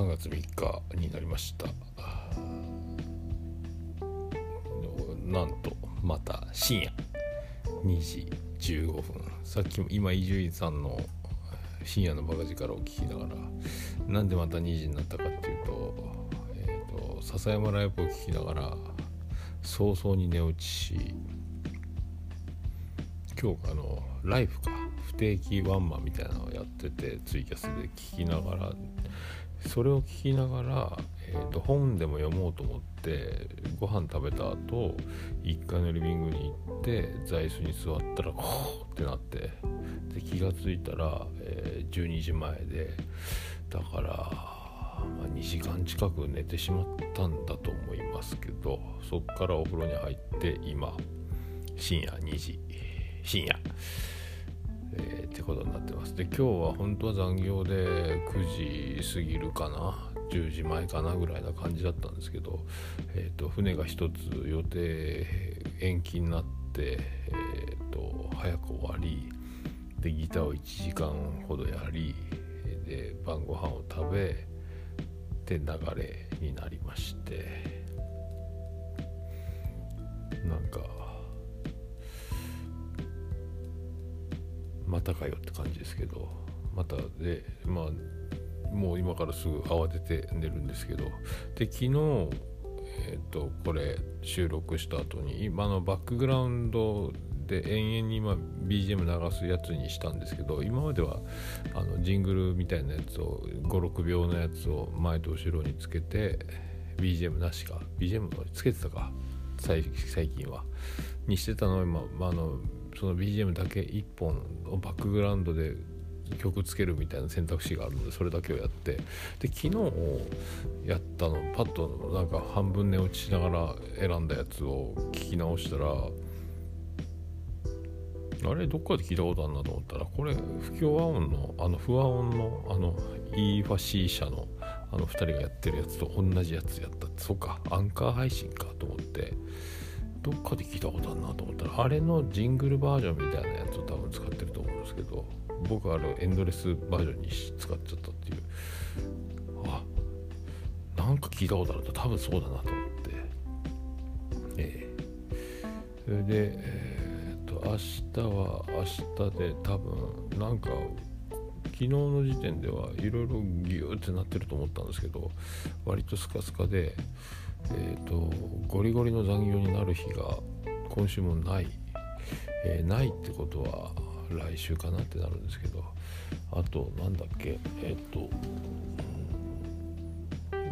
3月3日になりました。なんとまた深夜。2時15分さっきも今伊集院さんの深夜のバカ力を聞きながらなんでまた2時になったかっていうと,、えーと、笹山ライブを聞きながら早々に寝落ちし今日あのライフか。不定期ワンマンみたいなのをやっててツイキャスで聞きながらそれを聞きながら、えーと、本でも読もうと思ってご飯食べた後1階のリビングに行って座椅子に座ったらホーってなってで気が付いたら、えー、12時前でだから、まあ、2時間近く寝てしまったんだと思いますけどそっからお風呂に入って今深夜2時深夜。えー、ってことになってます。で今日は本当は残業で9時過ぎるかな？10時前かなぐらいな感じだったんですけど、えーと、船が1つ予定延期になって、えーと、早く終わりでギターを1時間ほどやりで晩ご飯を食べで流れになりまして。なんかまたかよって感じですけどまたでまあもう今からすぐ慌てて寝るんですけどで昨日えっ、ー、とこれ収録した後に今のバックグラウンドで延々に今 BGM 流すやつにしたんですけど今まではあのジングルみたいなやつを56秒のやつを前と後ろにつけて BGM なしか。BGM つけてたか。最近は。にしてたのを今、まあ、あのその BGM だけ1本をバックグラウンドで曲つけるみたいな選択肢があるのでそれだけをやってで昨日やったのパッとなんか半分寝落ちしながら選んだやつを聞き直したらあれどっかで聞いたことあるなと思ったらこれ不協和音のあの不和音のあの E ファ C 社のあの2人がやってるやつと同じやつやった。そうかアンカー配信かと思って。どっかで聞いたことあるなと思ったらあれのジングルバージョンみたいなやつを多分使ってると思うんですけど僕はあれエンドレスバージョンに使っちゃったっていうあなんか聞いたことあると。多分そうだなと思って。ええそれでえー、っと明日は明日で多分なんか昨日の時点ではいろいろギューってなってると思ったんですけど割とスカスカでえーと、ゴリゴリの残業になる日が今週もない、えー、ないってことは来週かなってなるんですけどあと何だっけえっ、ー、と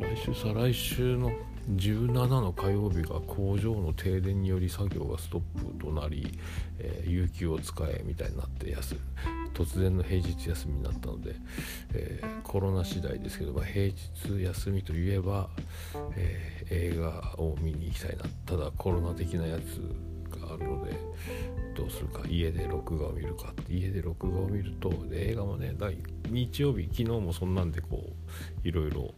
来週再来週の17の火曜日が工場の停電により作業がストップとなり、えー、有給を使えみたいになって休突然の平日休みになったので、えー、コロナ次第ですけど、まあ、平日休みといえば、えー、映画を見に行きたいな。ただコロナ的なやつがあるのでどうするか。家で録画を見るか家で録画を見ると映画もね日曜日昨日もそんなんでこういろいろ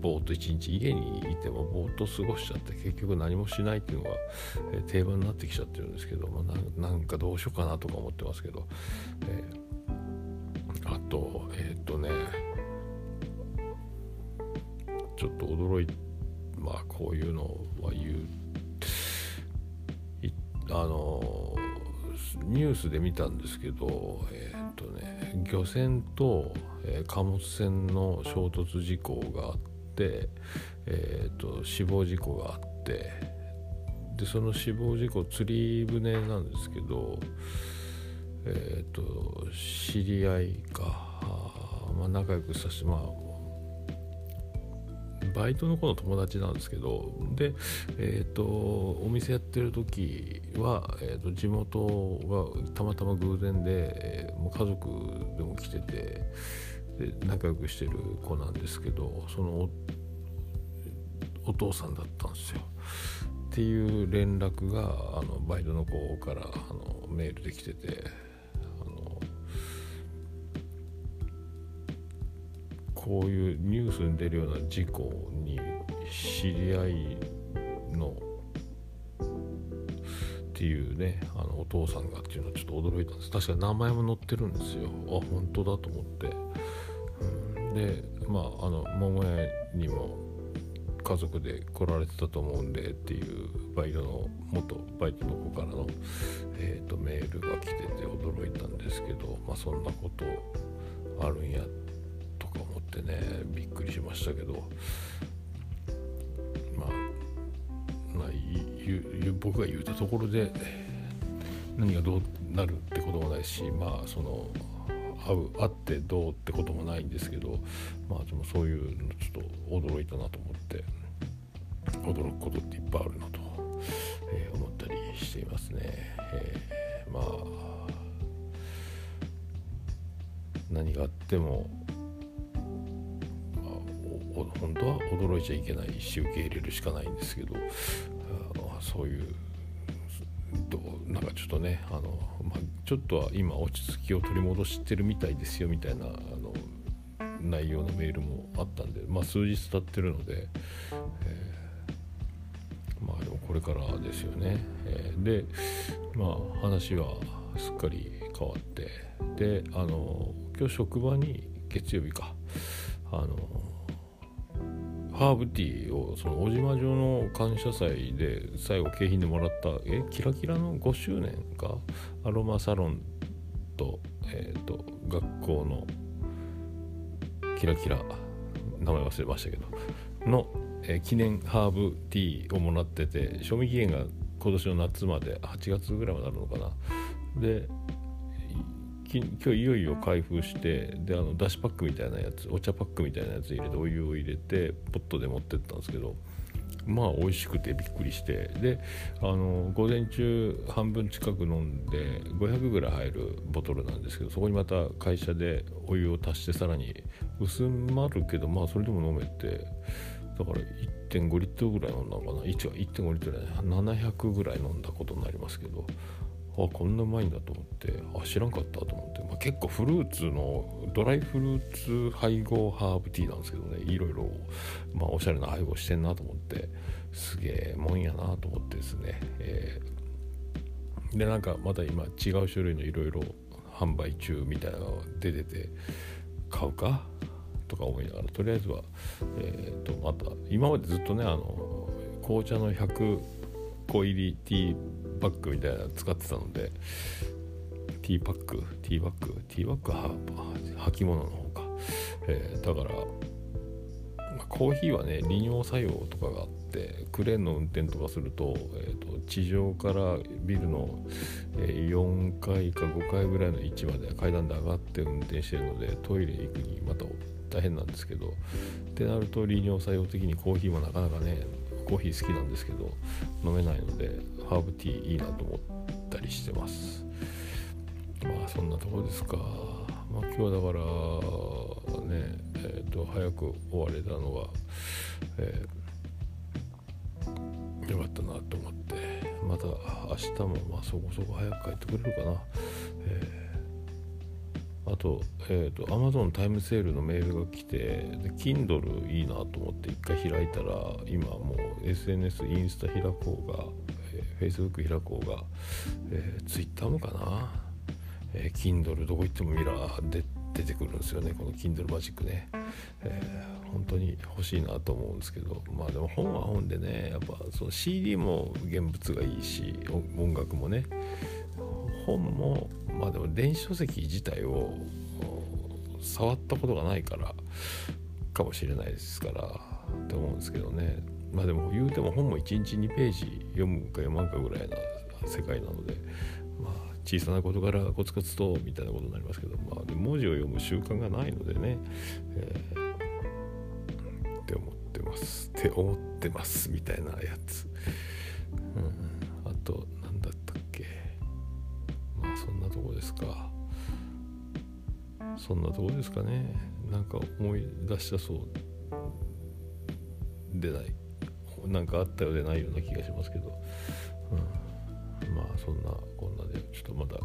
ぼーっと一日家にいてもぼーっと過ごしちゃって結局何もしないっていうのが、定番になってきちゃってるんですけど、まあ、なんかどうしようかなとか思ってますけど、えー、あとえっ、とねちょっと驚いまあこういうのは言うあのニュースで見たんですけどえっ、とね漁船とえー、貨物船の衝突事故があって、えーと、死亡事故があってでその死亡事故釣り船なんですけど、えーと、知り合いか、まあ、仲良くさせてまあバイトの子の友達なんですけどで、えーと、お店やってる時は、えーと、地元がたまたま偶然で、もう家族でも来ててで仲良くしてる子なんですけどそのお父さんだったんですよ。っていう連絡があのバイトの子からあのメールで来ててこういうニュースに出るような事故に知り合いのっていうねあのお父さんがっていうのはちょっと驚いたんです。確かに名前も載ってるんですよ。あ本当だと思って。うん。でまああの桃屋にも家族で来られてたと思うんでっていうバイトの元バイトの子からの、えーと、メールが来てて驚いたんですけど、まあ、そんなことあるんやとか思ってねびっくりしましたけどまあ、まあ、僕が言うたところで何がどうなるってこともないしまあその会う会ってどうってこともないんですけどまあでもそういうのちょっと驚いたなと思って驚くことっていっぱいあるなと、えー、思ったりしていますね。えー、まあ何があっても、本当は驚いちゃいけないし受け入れるしかないんですけどあそういうどなんかちょっとねあの、まあ、ちょっとは今落ち着きを取り戻してるみたいですよみたいなあの内容のメールもあったんで、まあ、数日経ってるので、えー、まあでもこれからですよね、えー、でまあ話はすっかり変わってであの今日職場に月曜日かあのハーブティーをその小島城の感謝祭で最後景品でもらったえキラキラの5周年か？アロマサロンと,、えーと、学校のキラキラ名前忘れましたけどの、えー、記念ハーブティーをもらってて賞味期限が今年の夏まで8月ぐらいまであるのかな。で今日いよいよ開封してであのだしパックみたいなやつお茶パックみたいなやつ入れてお湯を入れてポットで持ってったんですけどまあ美味しくてびっくりしてであの午前中半分近く飲んで500ぐらい入るボトルなんですけどそこにまた会社でお湯を足してさらに薄まるけどまあそれでも飲めてだから1.5リットルぐらい飲んだのかな？1 1.5リットルで700ぐらい飲んだことになりますけどあこんなうまいんだと思って。あ知らんかったと思って、まあ、結構フルーツのドライフルーツ配合ハーブティーなんですけどね。いろいろ、まあ、おしゃれな配合してんなと思って。すげえもんやなと思ってですね、えー、でなんかまた今違う種類のいろいろ販売中みたいなのが出てて買うか？とか思いながらとりあえずは、えー、とまた今までずっとねあの紅茶の100個入りティーバッグみたいなの使ってたのでティーパック？ティーバッグ？ティーバッグは履物の方か、えー、だから、まあ、コーヒーはね利尿作用とかがあってクレーンの運転とかすると,、えーと、地上からビルの、え、4階か5階ぐらいの位置まで階段で上がって運転してるのでトイレ行くにまた大変なんですけどってなると利尿作用的にコーヒーもなかなかねコーヒー好きなんですけど飲めないのでハーブティーいいなと思ったりしてます。まあそんなとこですか。まあ今日はだからねえっ、ー、と早く終われたのは、えー、よかったなと思ってまた明日もまあそこそこ早く帰ってくれるかな、えーあと、えっ、ー、と、Amazon タイムセールのメールが来て、で Kindle いいなと思って一回開いたら、今もう SNS、インスタ開こうが、Facebook 開こうが、えー、Twitter もかな、えー、Kindle どこ行ってもミラーで出てくるんですよね、この Kindle マジックね。えー、本当に欲しいなと思うんですけど、まあでも本は本でね、やっぱその CD も現物がいいし、音楽もね、本もまあでも電子書籍自体を触ったことがないからかもしれないですからって思うんですけどね。まあでも言うても本も1日2ページ読むか読まんかぐらいな世界なのでまあ小さなことからコツコツとみたいなことになりますけど、まあ、文字を読む習慣がないのでね、えー、って思ってます。って思ってますみたいなやつ、うん、あとそんなとこですか。そんなとこですかね。なんか思い出したそうでない。なんかあったようでないような気がしますけど、うん、まあそんなこんなでちょっとまだ、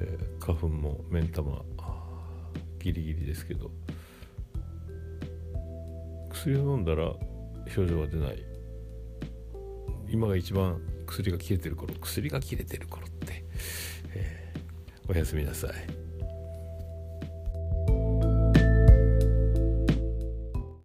えー、花粉も目ん玉ギリギリですけど。薬を飲んだら症状が出ない。今が一番薬が切れてる頃薬が切れてる頃って。おやすみなさい。